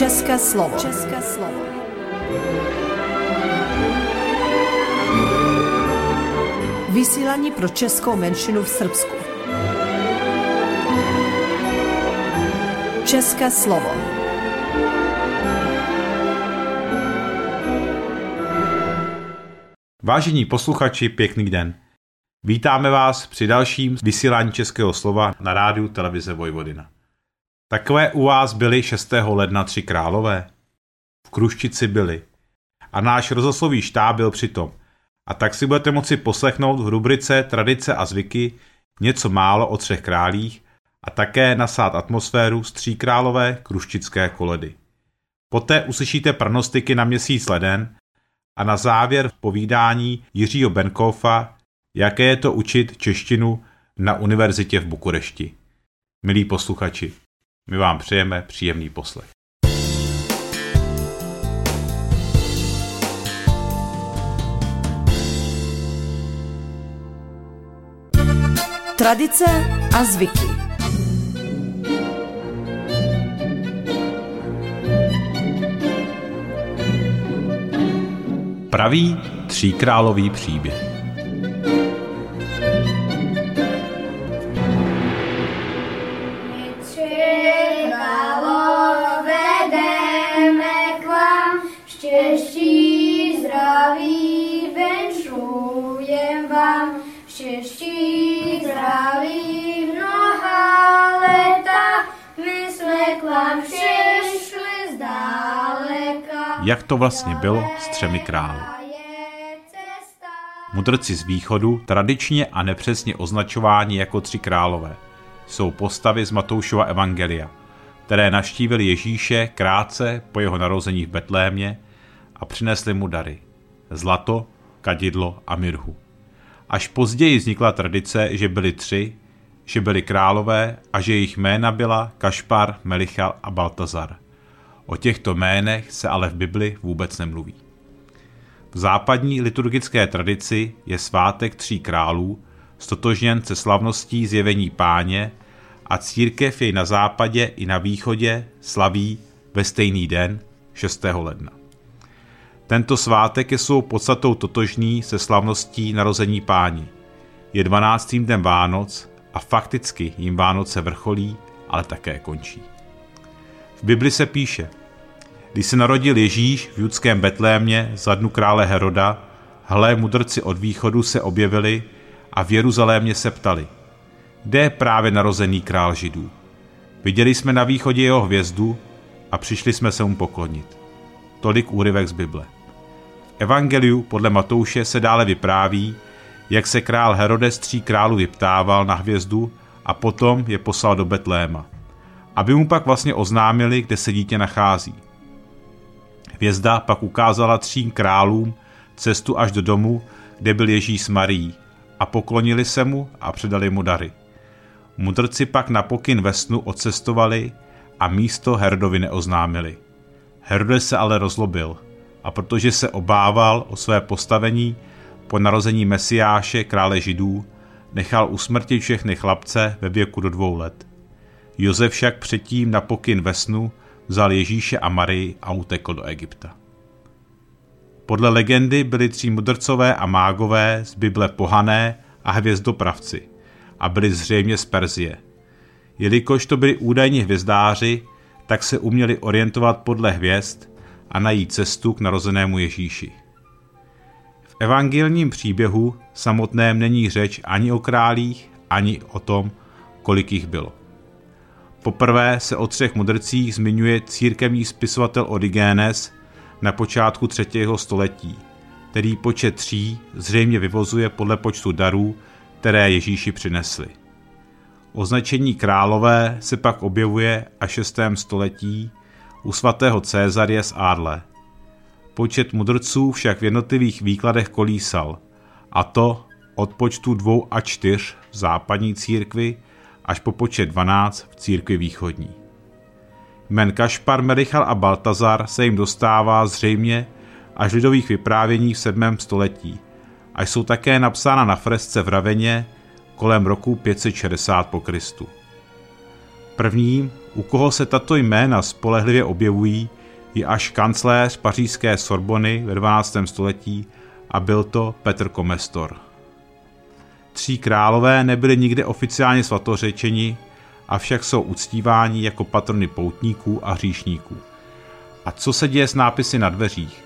České slovo. České slovo. Vysílání pro českou menšinu v Srbsku. České slovo. Vážení posluchači, pěkný den. Vítáme vás při dalším vysílání Českého slova na rádiu televize Vojvodina. Takové u vás byly 6. ledna tři králové? V Kruščici byli. A náš rozhlasový štáb byl přitom. A tak si budete moci poslechnout v rubrice Tradice a zvyky něco málo o třech králích a také nasát atmosféru z tří králové kruščické koledy. Poté uslyšíte pranostiky na měsíc leden a na závěr v povídání Jiřího Benkofa, jaké je to učit češtinu na univerzitě v Bukurešti. Milí posluchači, my vám přejeme příjemný poslech. Tradice a zvyky. Pravý tříkrálový příběh. Jak to vlastně bylo s třemi krály. Mudrci z východu, tradičně a nepřesně označováni jako tři králové, jsou postavy z Matoušova evangelia, které naštívili Ježíše krátce po jeho narození v Betlémě a přinesli mu dary. Zlato, kadidlo a mirhu. Až později vznikla tradice, že byli tři, že byli králové a že jejich jména byla Kašpar, Melichal a Baltazar – O těchto jménech se ale v Bibli vůbec nemluví. V západní liturgické tradici je svátek tří králů stotožněn se slavností zjevení páně a církev jej na západě i na východě slaví ve stejný den 6. ledna. Tento svátek je svou podstatou totožný se slavností narození páni. Je 12. dnem Vánoc a fakticky jim Vánoce vrcholí, ale také končí. V Bibli se píše – když se narodil Ježíš v judském Betlémě za dnu krále Heroda, hle mudrci od východu se objevili a v Jeruzalémě se ptali, kde je právě narozený král židů. Viděli jsme na východě jeho hvězdu a přišli jsme se mu poklonit. Tolik úryvek z Bible. Evangeliu podle Matouše se dále vypráví, jak se král Herodes tří králů vyptával na hvězdu a potom je poslal do Betléma, aby mu pak vlastně oznámili, kde se dítě nachází. Hvězda pak ukázala třím králům cestu až do domu, kde byl Ježíš s Marií a poklonili se mu a předali mu dary. Mudrci pak na pokyn ve snu odcestovali a místo Herdovi neoznámili. Herodes se ale rozlobil a protože se obával o své postavení po narození Mesiáše, krále židů, nechal usmrtit všechny chlapce ve věku do dvou let. Josef však předtím na pokyn ve snu vzal Ježíše a Marii a utekl do Egypta. Podle legendy byli tří mudrcové a mágové z Bible pohané a hvězdopravci a byli zřejmě z Perzie. Jelikož to byli údajní hvězdáři, tak se uměli orientovat podle hvězd a najít cestu k narozenému Ježíši. V evangelním příběhu samotném není řeč ani o králích, ani o tom, kolik jich bylo. Poprvé se o třech mudrcích zmiňuje církevní spisovatel Origenes na počátku třetího století, který počet tří zřejmě vyvozuje podle počtu darů, které Ježíši přinesli. Označení králové se pak objevuje až 6. století u svatého Cézarie z Ádle. Počet mudrců však v jednotlivých výkladech kolísal, a to od počtu dvou a čtyř v západní církvi až po počet 12 v církvi východní. Jmen Kašpar, Merichal a Baltazar se jim dostává zřejmě až lidových vyprávění v 7. století a jsou také napsána na fresce v Raveně kolem roku 560 po Kristu. Prvním, u koho se tato jména spolehlivě objevují, je až kancléř pařížské Sorbony ve 12. století a byl to Petr Komestor. Tří králové nebyli nikde oficiálně svatořečeni, avšak jsou uctíváni jako patrony poutníků a hříšníků. A co se děje s nápisy na dveřích?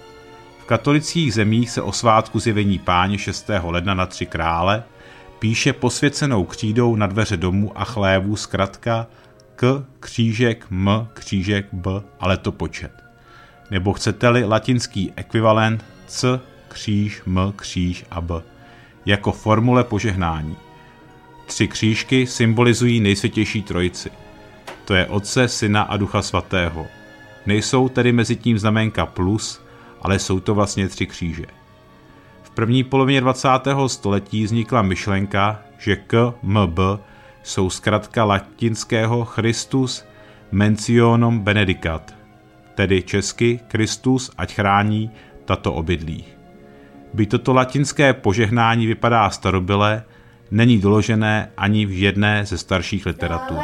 V katolických zemích se o svátku zjevení páně 6. ledna na tři krále píše posvěcenou křídou na dveře domů a chlévů zkratka k křížek m křížek b ale to počet. Nebo chcete-li latinský ekvivalent c kříž m kříž a b jako formule požehnání. Tři křížky symbolizují nejsvětější trojici. To je Otce, Syna a Ducha Svatého. Nejsou tedy mezi tím znamenka plus, ale jsou to vlastně tři kříže. V první polovině 20. století vznikla myšlenka, že K, M, B jsou zkrátka latinského Christus mentionum benedicat, tedy česky Kristus ať chrání tato obydlí. By toto latinské požehnání vypadá starobyle, není doložené ani v jedné ze starších literatur.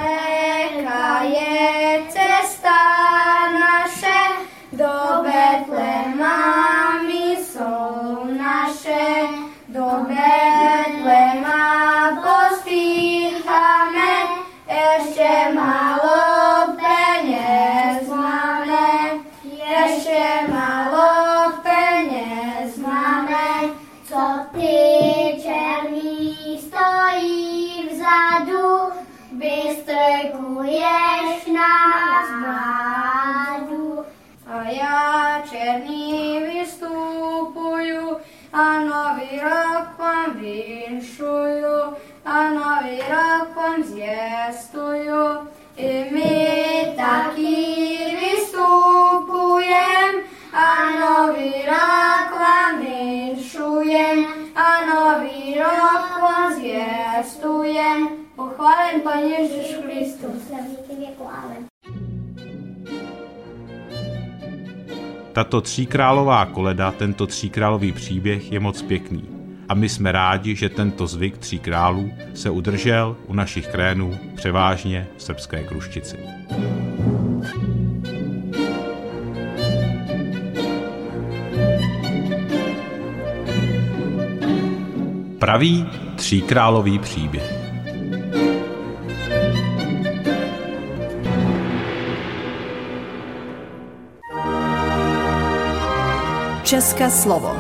Tato tříkrálová koleda, tento tříkrálový příběh je moc pěkný. A my jsme rádi, že tento zvyk tří králů se udržel u našich krénů převážně v srbské Kruščici. Pravý tříkrálový příběh. České slovo.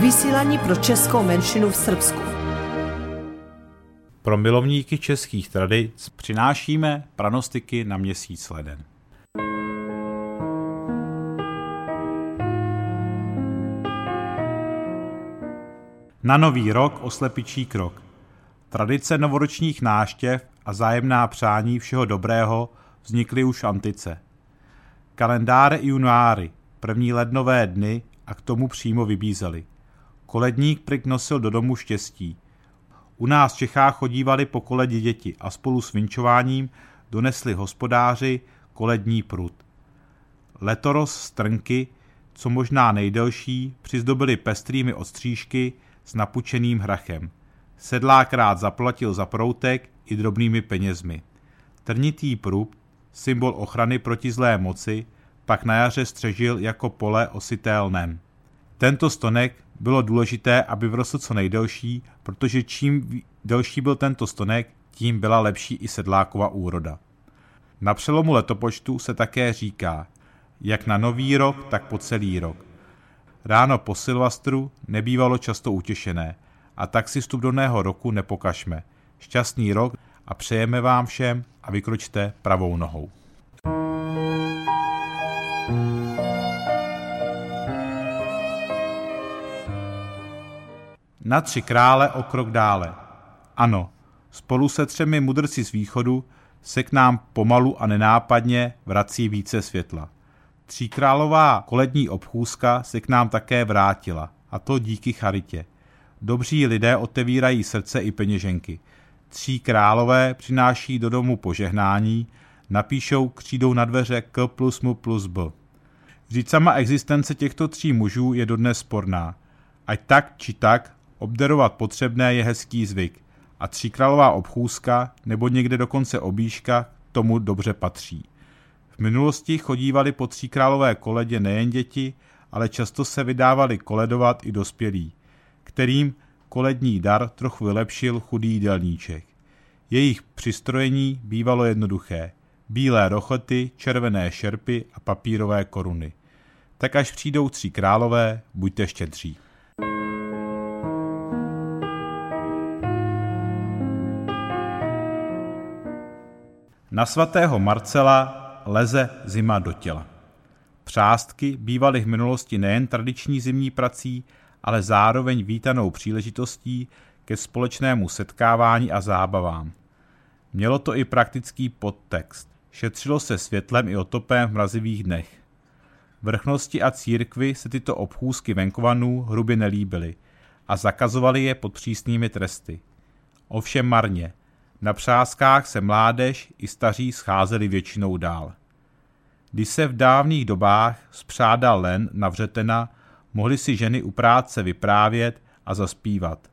Vysílání pro českou menšinu v Srbsku. Pro milovníky českých tradic přinášíme pranostiky na měsíc leden. Na nový rok oslepičí krok. Tradice novoročních náštěv a zájemná přání všeho dobrého vznikly už v antice. Kalendáre junáry, první lednové dny a k tomu přímo vybízeli. Koledník prik nosil do domu štěstí. U nás v Čechách chodívali po koledě děti a spolu s vinčováním donesli hospodáři kolední prut. Letoros strnky, co možná nejdelší, přizdobili pestrými ostřížky s napučeným hrachem. Sedlákrát zaplatil za proutek i drobnými penězmi. Trnitý prut, symbol ochrany proti zlé moci, pak na jaře střežil jako pole osité lnem. Tento stonek bylo důležité, aby vrostl co nejdelší, protože čím delší byl tento stonek, tím byla lepší i sedlákova úroda. Na přelomu letopočtu se také říká, jak na nový rok, tak po celý rok. Ráno po Silvastru nebývalo často utěšené, a tak si vstup do nového roku nepokažme. Šťastný rok a přejeme vám všem a vykročte pravou nohou. Na tři krále o krok dále. Ano, spolu se třemi mudrci z východu se k nám pomalu a nenápadně vrací více světla. Tříkrálová kolední obchůzka se k nám také vrátila, a to díky charitě. Dobří lidé otevírají srdce i peněženky. Tří králové přináší do domu požehnání, napíšou křídou na dveře K plus M plus B. Vždyť sama existence těchto tří mužů je dodnes sporná. Ať tak či tak, obdarovat potřebné je hezký zvyk a tříkrálová obchůzka nebo někde dokonce obíška tomu dobře patří. V minulosti chodívali po tříkrálové koledě nejen děti, ale často se vydávali koledovat i dospělí, kterým kolední dar trochu vylepšil chudý jídelníček. Jejich přistrojení bývalo jednoduché. Bílé rochoty, červené šerpy a papírové koruny. Tak až přijdou tři králové, buďte štědří. Na svatého Marcela leze zima do těla. Přástky bývaly v minulosti nejen tradiční zimní prací, ale zároveň vítanou příležitostí ke společnému setkávání a zábavám. Mělo to i praktický podtext. Šetřilo se světlem i otopem v mrazivých dnech. Vrchnosti a církvy se tyto obchůzky venkovanů hrubě nelíbily a zakazovali je pod přísnými tresty. Ovšem marně. Na přáskách se mládež i staří scházeli většinou dál. Když se v dávných dobách spřádal len na vřetena, mohly si ženy u práce vyprávět a zaspívat.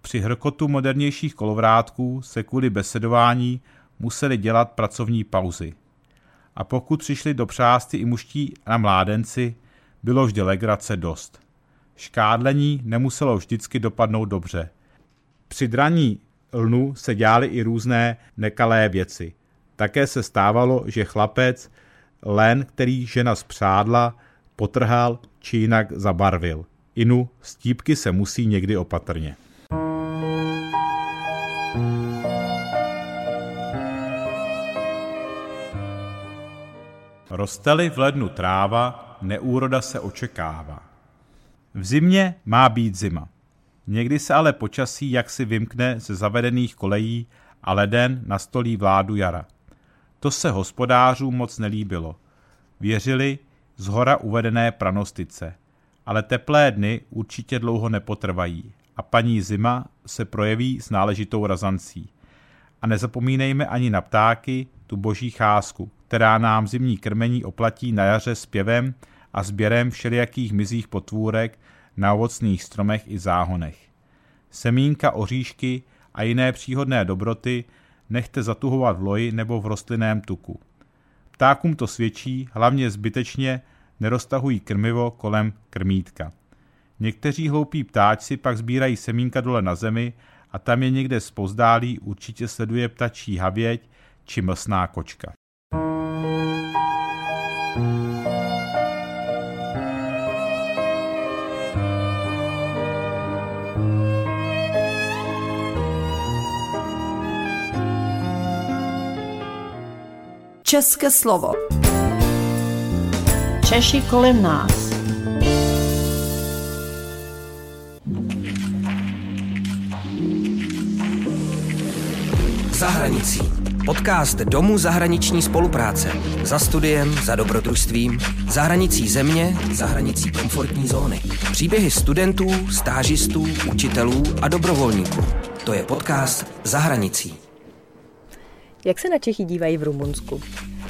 Při hrkotu modernějších kolovrátků se kvůli besedování museli dělat pracovní pauzy. A pokud přišli do přásty i muští na mládenci, bylo vždy legrace dost. Škádlení nemuselo vždycky dopadnout dobře. Při draní lnu se dělaly i různé nekalé věci. Také se stávalo, že chlapec len, který žena spřádla, potrhal či jinak zabarvil. Inu, stípky se musí někdy opatrně. Rosteli v lednu tráva, neúroda se očekává. V zimě má být zima. Někdy se ale počasí jaksi vymkne ze zavedených kolejí a leden nastolí vládu jara. To se hospodářům moc nelíbilo. Věřili z hora uvedené pranostice. Ale teplé dny určitě dlouho nepotrvají a paní zima se projeví s náležitou razancí. A nezapomínejme ani na ptáky, tu boží cházku, která nám zimní krmení oplatí na jaře zpěvem a sběrem všelijakých mizích potvůrek na ovocných stromech i záhonech. Semínka, oříšky a jiné příhodné dobroty nechte zatuhovat v loji nebo v rostlinném tuku. Ptákům to svědčí, hlavně zbytečně neroztahují krmivo kolem krmítka. Někteří hloupí ptáčci pak sbírají semínka dole na zemi a tam je někde spozdálí určitě sleduje ptačí havěť či mlsná kočka. České slovo. Češi kolem nás. Za hranicí. Podcast Domu zahraniční spolupráce. Za studiem, za dobrodružstvím, za hranicí země, za hranicí komfortní zóny. Příběhy studentů, stážistů, učitelů a dobrovolníků. To je podcast Za hranicí. Jak se na Čechy dívají v Rumunsku?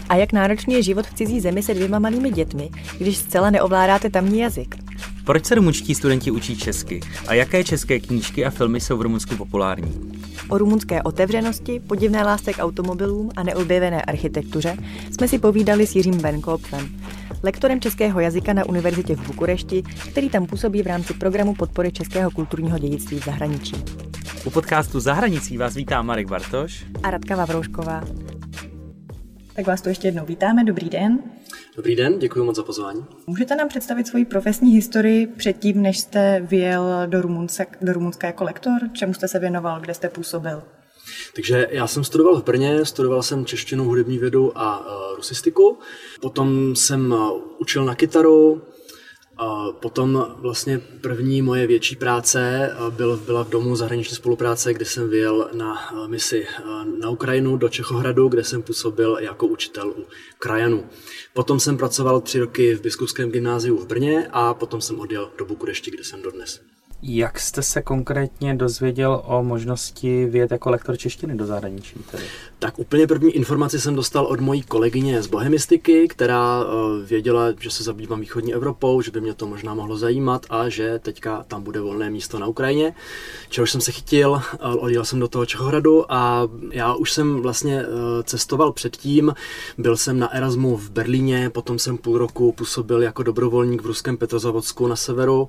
A jak náročný je život v cizí zemi se dvěma malými dětmi, když zcela neovládáte tamní jazyk? Proč se rumunští studenti učí česky? A jaké české knížky a filmy jsou v Rumunsku populární? O rumunské otevřenosti, podivné lásce k automobilům a neobjevené architektuře jsme si povídali s Jiřím Benkopfem, lektorem českého jazyka na univerzitě v Bukurešti, který tam působí v rámci programu podpory českého kulturního dědictví v zahraničí. U podcastu Zahranicí vás vítá Marek Bartoš a Radka Vavroušková. Tak vás tu ještě jednou vítáme, dobrý den. Dobrý den, děkuji moc za pozvání. Můžete nám představit svoji profesní historii předtím, než jste vyjel do Rumunska, do Rumunska jako lektor? Čemu jste se věnoval, kde jste působil? Takže já jsem studoval v Brně, studoval jsem češtinu, hudební vědu a uh, rusistiku. Potom jsem uh, učil na kytaru, Potom vlastně první moje větší práce byl, byla v Domu zahraniční spolupráce, kde jsem vyjel na misi na Ukrajinu do Čechohradu, kde jsem působil jako učitel u krajanů. Potom jsem pracoval tři roky v Biskupském gymnáziu v Brně a potom jsem odjel do Bukurešti, kde jsem dodnes. Jak jste se konkrétně dozvěděl o možnosti vyjet jako lektor češtiny do zahraničí? Tedy? Tak úplně první informaci jsem dostal od mojí kolegyně z Bohemistiky, která uh, věděla, že se zabývám východní Evropou, že by mě to možná mohlo zajímat a že teďka tam bude volné místo na Ukrajině. Čehož jsem se chytil, uh, odjel jsem do toho Čehohradu a já už jsem vlastně uh, cestoval předtím. Byl jsem na Erasmu v Berlíně, potom jsem půl roku působil jako dobrovolník v ruském Petrozavodsku na severu.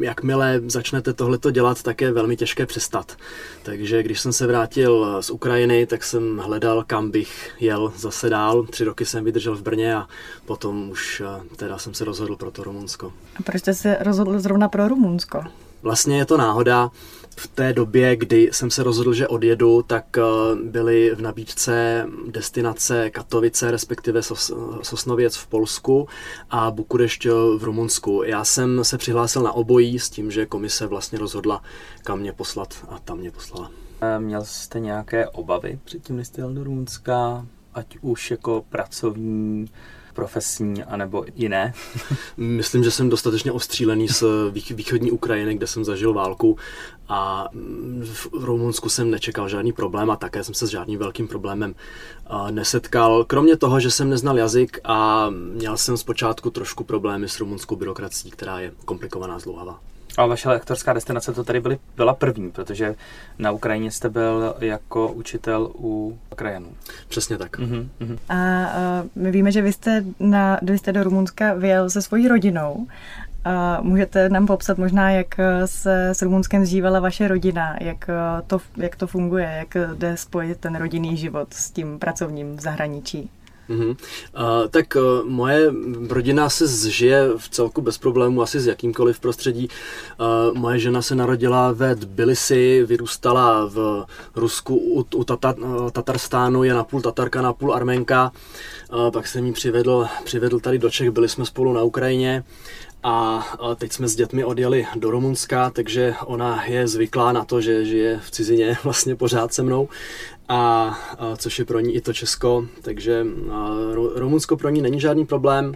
Jakmile začnete tohleto dělat, tak je velmi těžké přestat. Takže když jsem se vrátil z Ukrajiny, tak jsem hledal, kam bych jel zase dál. Tři roky jsem vydržel v Brně a potom už eh, teda jsem se rozhodl pro to Rumunsko. A proč jste se rozhodl zrovna pro Rumunsko? Vlastně je to náhoda. V té době, kdy jsem se rozhodl, že odjedu, tak eh, byly v nabídce destinace Katovice, respektive Sos, Sosnověc v Polsku a Bukurešť v Rumunsku. Já jsem se přihlásil na obojí s tím, že komise vlastně rozhodla, kam mě poslat a tam mě poslala. Měl jste nějaké obavy předtím, než jste jel do Rumunska, ať už jako pracovní, profesní, anebo jiné? Myslím, že jsem dostatečně ostřílený z východní Ukrajiny, kde jsem zažil válku a v Rumunsku jsem nečekal žádný problém a také jsem se s žádným velkým problémem nesetkal. Kromě toho, že jsem neznal jazyk a měl jsem zpočátku trošku problémy s rumunskou byrokracií, která je komplikovaná, zlouhavá. A vaše lektorská destinace to tady byly, byla první, protože na Ukrajině jste byl jako učitel u krajanů. Přesně tak. Uh-huh, uh-huh. A uh, my víme, že vy jste, na, vy jste do Rumunska vyjel se svojí rodinou. A můžete nám popsat možná, jak se s Rumunskem zžívala vaše rodina, jak to, jak to funguje, jak jde spojit ten rodinný život s tím pracovním v zahraničí? Mm-hmm. Uh, tak uh, moje rodina se zžije v celku bez problémů asi s jakýmkoliv prostředí. Uh, moje žena se narodila ve Tbilisi, vyrůstala v Rusku u, u tata, uh, Tatarstánu, je napůl Tatarka, napůl Arménka. Uh, pak jsem ji přivedl, přivedl tady do Čech, byli jsme spolu na Ukrajině. A teď jsme s dětmi odjeli do Rumunska, takže ona je zvyklá na to, že žije v cizině vlastně pořád se mnou a, což je pro ní i to Česko, takže Rumunsko pro ní není žádný problém.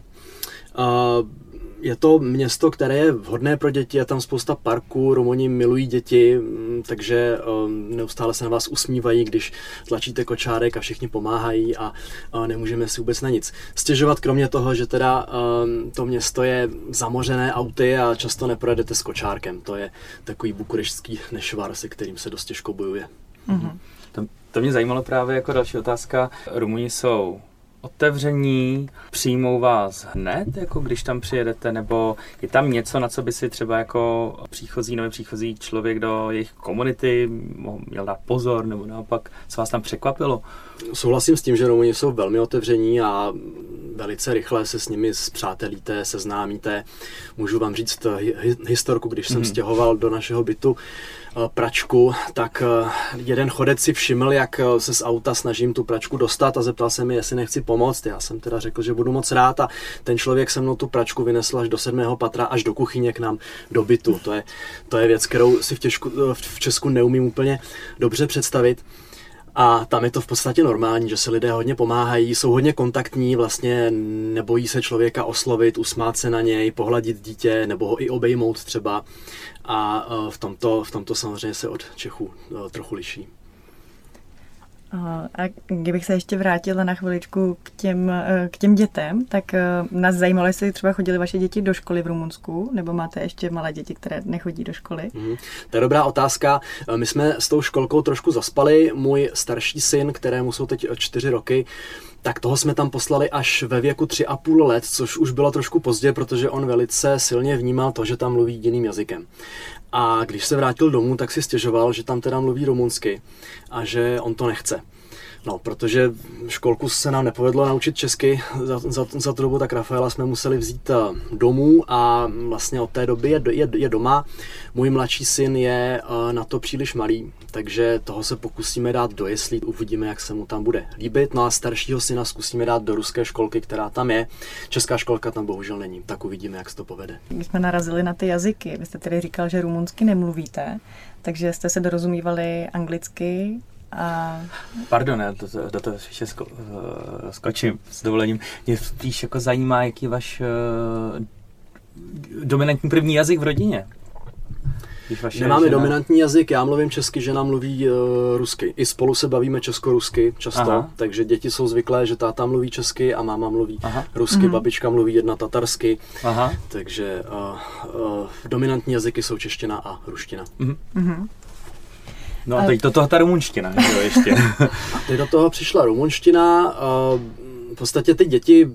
Je to město, které je vhodné pro děti, je tam spousta parků, Rumuni milují děti, takže neustále se na vás usmívají, když tlačíte kočárek a všichni pomáhají a, nemůžeme si vůbec na nic stěžovat, kromě toho, že teda to město je zamořené auty a často neprojedete s kočárkem. To je takový bukureštský nešvar, se kterým se dost těžko bojuje. Mm-hmm. To mě zajímalo právě jako další otázka. Rumuni jsou otevření, přijmou vás hned, jako když tam přijedete, nebo je tam něco, na co by si třeba jako příchozí nebo příchozí člověk do jejich komunity měl dát pozor, nebo naopak, co vás tam překvapilo? Souhlasím s tím, že Rumuni jsou velmi otevření a velice rychle se s nimi zpřátelíte, seznámíte. Můžu vám říct historku, když jsem mm-hmm. stěhoval do našeho bytu Eh, pračku, tak eh, jeden chodec si všiml, jak eh, se z auta snažím tu pračku dostat a zeptal se mi, jestli nechci pomoct. Já jsem teda řekl, že budu moc rád a ten člověk se mnou tu pračku vynesl až do sedmého patra, až do kuchyně k nám do bytu. To je, to je věc, kterou si v, těžku, v Česku neumím úplně dobře představit. A tam je to v podstatě normální, že se lidé hodně pomáhají, jsou hodně kontaktní, vlastně nebojí se člověka oslovit, usmát se na něj, pohladit dítě nebo ho i obejmout třeba. A e, v tomto, v tomto samozřejmě se od Čechů e, trochu liší. A kdybych se ještě vrátila na chviličku k těm, e, k těm dětem, tak nás zajímalo, jestli třeba chodili vaše děti do školy v Rumunsku, nebo máte ještě malé děti, které nechodí do školy? Mm, to je dobrá otázka. My jsme s tou školkou trošku zaspali. Můj starší syn, kterému jsou teď čtyři roky, tak toho jsme tam poslali až ve věku 3,5 let, což už bylo trošku pozdě, protože on velice silně vnímal to, že tam mluví jiným jazykem. A když se vrátil domů, tak si stěžoval, že tam teda mluví rumunsky a že on to nechce. No, protože školku se nám nepovedlo naučit česky za, za, za tu dobu, tak Rafaela jsme museli vzít eh, domů a vlastně od té doby je, je, je doma. Můj mladší syn je eh, na to příliš malý, takže toho se pokusíme dát do jeslí, uvidíme, jak se mu tam bude líbit. No a staršího syna zkusíme dát do ruské školky, která tam je. Česká školka tam bohužel není, tak uvidíme, jak se to povede. Když jsme narazili na ty jazyky, vy jste tedy říkal, že rumunsky nemluvíte, takže jste se dorozumívali anglicky, a... Pardon, já do, do toho ještě sko, uh, skočím s dovolením. Mě spíš jako zajímá, jaký je váš uh, dominantní první jazyk v rodině. Když vaše Nemáme žena- dominantní jazyk, já mluvím česky, žena mluví uh, rusky. I spolu se bavíme česko-rusky často, Aha. takže děti jsou zvyklé, že táta mluví česky a máma mluví Aha. rusky, babička mluví jedna tatarsky, Aha. takže uh, uh, dominantní jazyky jsou čeština a ruština. No a teď do toho ta rumunština, jo, ještě. A teď do toho přišla rumunština. V podstatě ty děti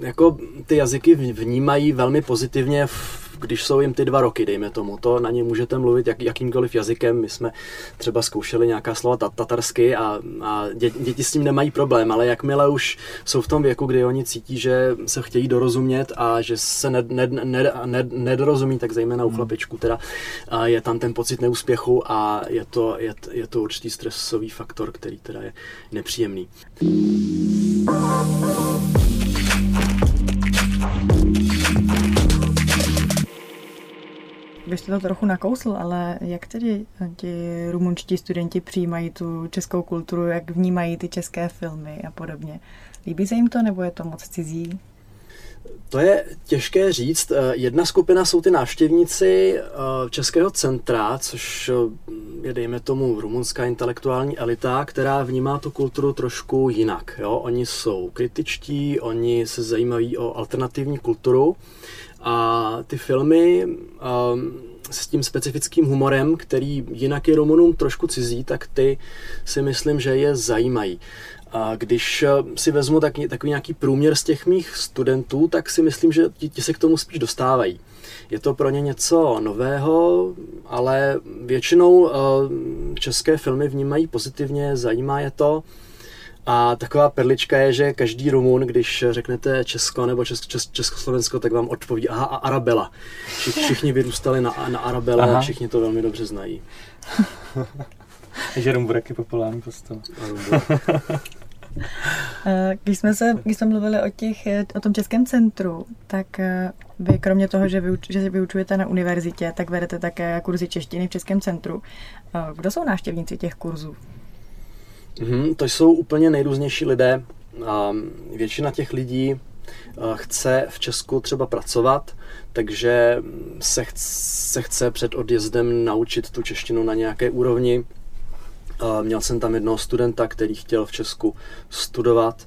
jako ty jazyky vnímají velmi pozitivně, v- když jsou jim ty dva roky, dejme tomu. To na ně můžete mluvit jak, jakýmkoliv jazykem. My jsme třeba zkoušeli nějaká slova ta- tatarsky a, a dě, děti s tím nemají problém, ale jakmile už jsou v tom věku, kdy oni cítí, že se chtějí dorozumět a že se ned, ned, ned, ned, nedorozumí, tak zejména u chlapečku teda a je tam ten pocit neúspěchu a je to, je, je to určitý stresový faktor, který teda je nepříjemný. Vy jste to trochu nakousl, ale jak tedy ti rumunští studenti přijímají tu českou kulturu, jak vnímají ty české filmy a podobně? Líbí se jim to, nebo je to moc cizí? To je těžké říct. Eh, Jedna skupina jsou ty návštěvníci eh, Českého centra, což eh, je, dejme tomu, rumunská intelektuální elita, která vnímá tu kulturu trošku jinak. Jo? Oni jsou kritičtí, oni se zajímají o alternativní kulturu a ty filmy um, s tím specifickým humorem, který jinak je Rumunům trošku cizí, tak ty si myslím, že je zajímají. A když eh, si vezmu taky, takový nějaký průměr z těch mých studentů, tak si myslím, že ti, ti se k tomu spíš dostávají. Je to pro ně něco nového, ale většinou eh, české filmy vnímají pozitivně, zajímá je to. A taková perlička je, že každý Rumun, když řeknete Česko nebo Česk, Česk, Československo, tak vám odpoví, aha, a Arabela. Všich, všichni vyrůstali na, na Arabele, Aha. všichni to velmi dobře znají. že Rumburek je populární postava. Arabela. Eh, Když jsme, se, když jsme mluvili o, těch, eh, o tom českém centru, tak eh, vy kromě toho, že, vyuč, že si vyučujete na univerzitě, tak vedete také kurzy češtiny v českém centru. Eh, Kdo jsou návštěvníci těch kurzů? Mhm, to jsou úplně nejrůznější lidé. A většina těch lidí eh, chce v Česku třeba pracovat, takže se, chc- se chce před odjezdem naučit tu češtinu na nějaké úrovni. Měl jsem tam jednoho studenta, který chtěl v Česku studovat.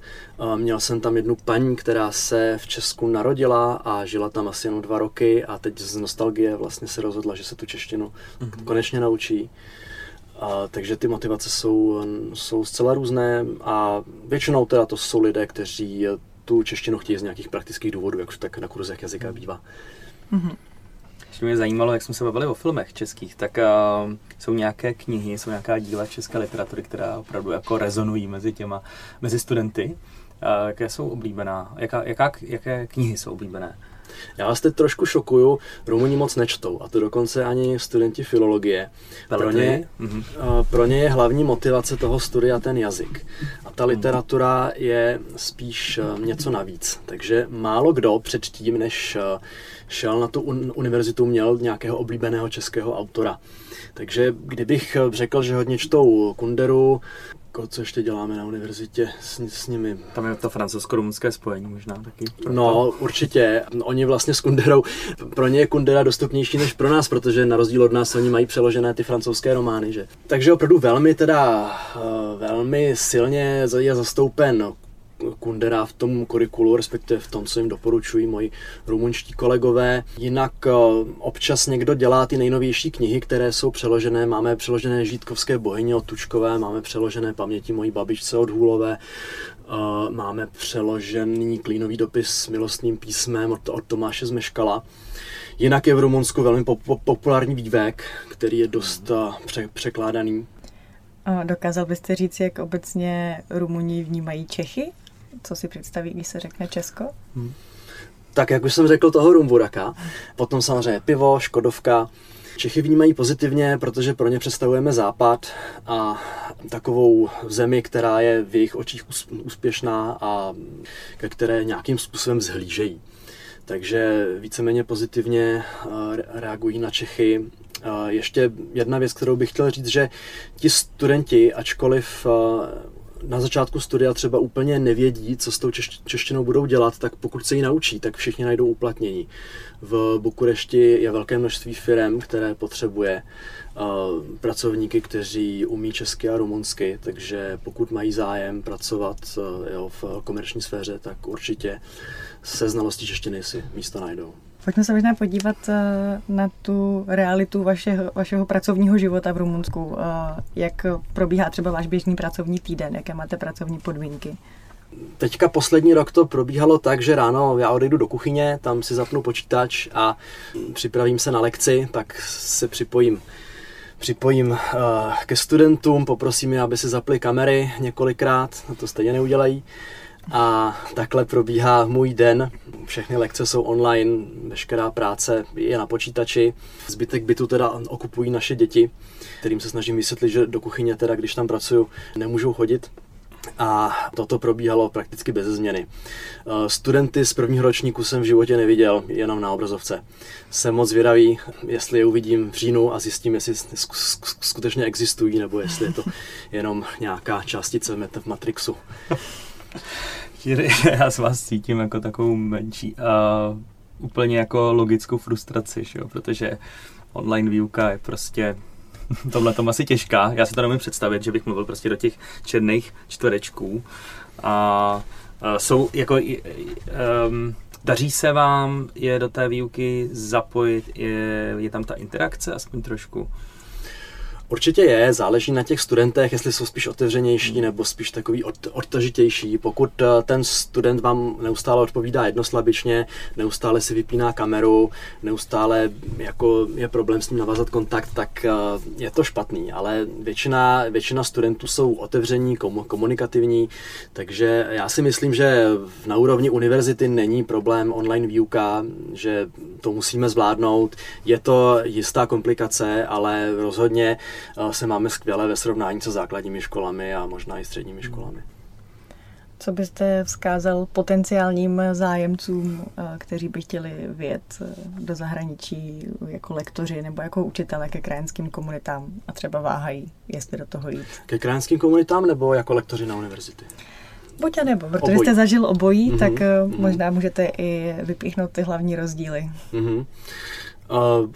Měl jsem tam jednu paní, která se v Česku narodila a žila tam asi jenom dva roky a teď z nostalgie vlastně se rozhodla, že se tu češtinu konečně naučí. A, takže ty motivace jsou, jsou zcela různé a většinou teda to jsou lidé, kteří tu češtinu chtějí z nějakých praktických důvodů, jak už tak na kurzech jazyka bývá. Ještě mě zajímalo, jak jsme se bavili o filmech českých, tak uh, jsou nějaké knihy, jsou nějaká díla české literatury, která opravdu jako rezonují mezi těma, mezi studenty. Uh, jaké jsou oblíbená? Jaká, jaká, jaké knihy jsou oblíbené? Já vás teď trošku šokuju, Rumuni moc nečtou, a to dokonce ani studenti filologie. Pro ně, Mhm. pro ně je hlavní motivace toho studia ten jazyk. A ta literatura je spíš eh, něco navíc. Takže málo kdo předtím, než eh, šel na tu un- univerzitu, měl nějakého oblíbeného českého autora. Takže kdybych eh, řekl, že hodně čtou Kunderu, ko- co ještě děláme na univerzitě s, s nimi? Tam je to francouzsko-rumunské spojení možná taky. No, určitě. Oni vlastně s Kunderou, pro ně je Kundera dostupnější než pro nás, protože na rozdíl od nás oni mají přeložené ty francouzské romány, že? Takže opravdu velmi teda, eh, velmi silně je zastoupen Kundera v tom kurikulu, respektive v tom, co jim doporučují moji rumunští kolegové. Jinak eh, občas někdo dělá ty nejnovější knihy, které jsou přeložené. Máme přeložené Žítkovské bohyně od Tučkové, máme přeložené paměti mojí babičce od Hůlové, eh, máme přeložený klínový dopis s milostným písmem od, od Tomáše Zmeškala. Jinak je v Rumunsku velmi pop- pop- populární vývek, který je dost eh, pře- překládaný. Dokázal byste říct, jak obecně Rumuni vnímají Čechy? Co si představí, když se řekne Česko? Tak jak už jsem řekl toho Rumburaka, potom samozřejmě pivo, Škodovka. Čechy vnímají pozitivně, protože pro ně představujeme západ a takovou zemi, která je v jejich očích ús- úspěšná a ke které nějakým způsobem vzhlížejí. Takže víceméně pozitivně eh, re- reagují na Čechy. Eh, Ještě jedna věc, kterou bych chtěl říct, že ti studenti, ačkoliv eh, na začátku studia třeba úplně nevědí, co s tou češtinou budou dělat, tak pokud se ji naučí, tak všichni najdou uplatnění. V Bukurešti je velké množství firm, které potřebuje uh, pracovníky, kteří umí česky a rumunsky, takže pokud mají zájem pracovat uh, jo, v komerční sféře, tak určitě se znalostí češtiny si místo najdou. Pojďme se možná podívat eh, na tu realitu vašeho, vašeho pracovního života v Rumunsku. Eh, jak probíhá třeba váš běžný pracovní týden? Jaké máte pracovní podmínky? Teďka poslední rok to probíhalo tak, že ráno já odejdu do kuchyně, tam si zapnu počítač a připravím se na lekci, pak se připojím připojím uh, ke studentům, poprosím je, aby si zapli kamery několikrát, to stejně neudělají. A takhle probíhá můj den. Všechny lekce jsou online, veškerá práce je na počítači. Zbytek bytu teda okupují naše děti, kterým se snažím vysvětlit, že do kuchyně teda, když tam pracuju, nemůžou chodit. A toto probíhalo prakticky bez změny. Eh, studenty z prvního ročníku jsem v životě neviděl, jenom na obrazovce. Jsem moc vědavý, jestli je uvidím v říjnu a zjistím, jestli skutečně existují, nebo jestli je to jenom nějaká částice v Matrixu. Já s vás cítím jako takovou menší a úplně jako logickou frustraci, že jo? protože online výuka je prostě tohle tom asi těžká. Já si to nemůžu představit, že bych mluvil prostě do těch černých čtverečků. A uh, jsou jako um, Daří se vám je do té výuky zapojit? Je, je tam ta interakce aspoň trošku? Určitě je, záleží na těch studentech, jestli jsou spíš otevřenější hmm. nebo spíš takový od, odtažitější. Pokud eh, ten student vám neustále odpovídá jednoslabičně, neustále si vypíná kameru, neustále jako je problém s ním navázat kontakt, tak eh, je to špatný, ale většina, většina studentů jsou otevření, komunikativní, takže já si myslím, že na úrovni univerzity není problém online výuka, že to musíme zvládnout. Je to jistá komplikace, ale rozhodně se máme skvěle ve srovnání se základními školami a možná i středními školami. Co byste vzkázal potenciálním zájemcům, kteří by chtěli vyjet do zahraničí jako lektoři nebo jako učitele ke krajanským komunitám a třeba váhají, jestli do toho jít? Ke krajanským komunitám nebo jako lektoři na univerzitě? Buď a nebo, protože obojí. jste zažil obojí, mm-hmm. tak mm-hmm. možná můžete i vypíchnout ty hlavní rozdíly. Mm-hmm.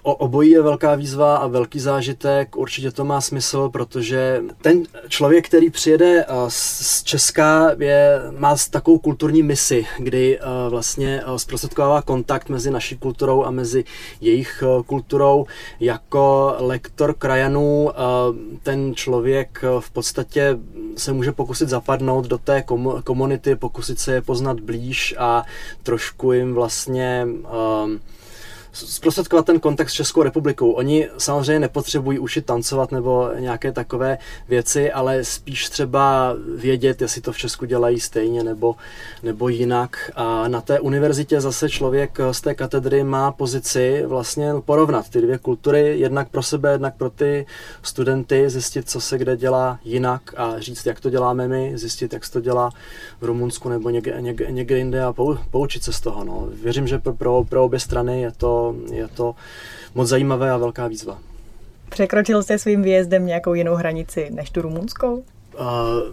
O obojí je velká výzva a velký zážitek, určitě to má smysl, protože ten člověk, který přijede z Česka, je, má takovou kulturní misi, kdy vlastně zprostředkovává kontakt mezi naší kulturou a mezi jejich kulturou. Jako lektor krajanů ten člověk v podstatě se může pokusit zapadnout do té komunity, pokusit se je poznat blíž a trošku jim vlastně zprostředkovat ten kontakt s Českou republikou. Oni samozřejmě nepotřebují učit tancovat nebo nějaké takové věci, ale spíš třeba vědět, jestli to v Česku dělají stejně nebo, nebo jinak. A na té univerzitě zase člověk z té katedry má pozici vlastně porovnat ty dvě kultury, jednak pro sebe, jednak pro ty studenty, zjistit, co se kde dělá jinak a říct, jak to děláme my, zjistit, jak se to dělá v Rumunsku nebo někde, někde, někde jinde a poučit se z toho. No. Věřím, že pro, pro obě strany je to je to moc zajímavé a velká výzva. Překročil jste svým výjezdem nějakou jinou hranici než tu rumunskou?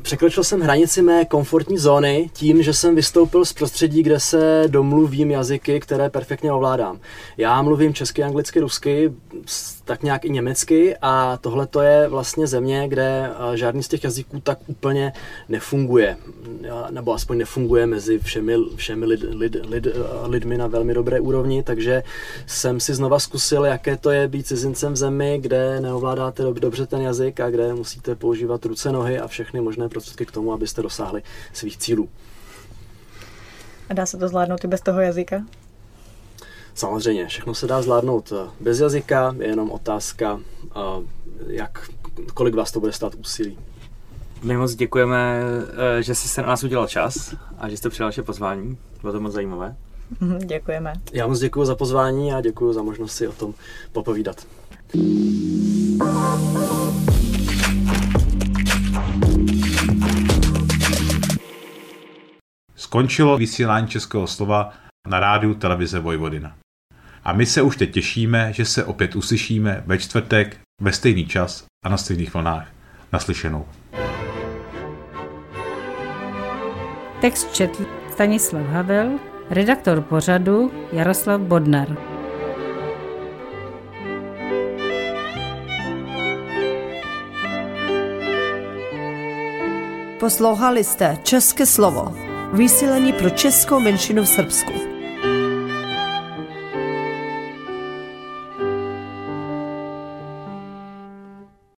Překročil jsem hranici mé komfortní zóny tím, že jsem vystoupil z prostředí, kde se domluvím jazyky, které perfektně ovládám. Já mluvím česky, anglicky, rusky, tak nějak i německy a tohle to je vlastně země, kde žádný z těch jazyků tak úplně nefunguje, nebo aspoň nefunguje mezi všemi, všemi lid, lid, lid, lidmi na velmi dobré úrovni, takže jsem si znova zkusil, jaké to je být cizincem v zemi, kde neovládáte dobře ten jazyk a kde musíte používat ruce, nohy a všechny možné prostředky k tomu, abyste dosáhli svých cílů. A dá se to zvládnout i bez toho jazyka? Samozřejmě, všechno se dá zvládnout eh, bez jazyka, je jenom otázka, eh, jak, kolik vás to bude stát úsilí. My moc děkujeme, eh, že jsi se na nás udělal čas a že jste přijal naše pozvání. Bylo to moc zajímavé. Děkujeme. Já moc děkuji za pozvání a děkuji za možnost si o tom popovídat. Skončilo vysílání Českého slova na rádiu televize Vojvodina. A my se už teď těšíme, že se opět uslyšíme ve čtvrtek ve stejný čas a na stejných vlnách. Naslyšenou. Text četl Stanislav Havel, redaktor pořadu Jaroslav Bodnar. Poslouchali jste České slovo, vysílení pro českou menšinu v Srbsku.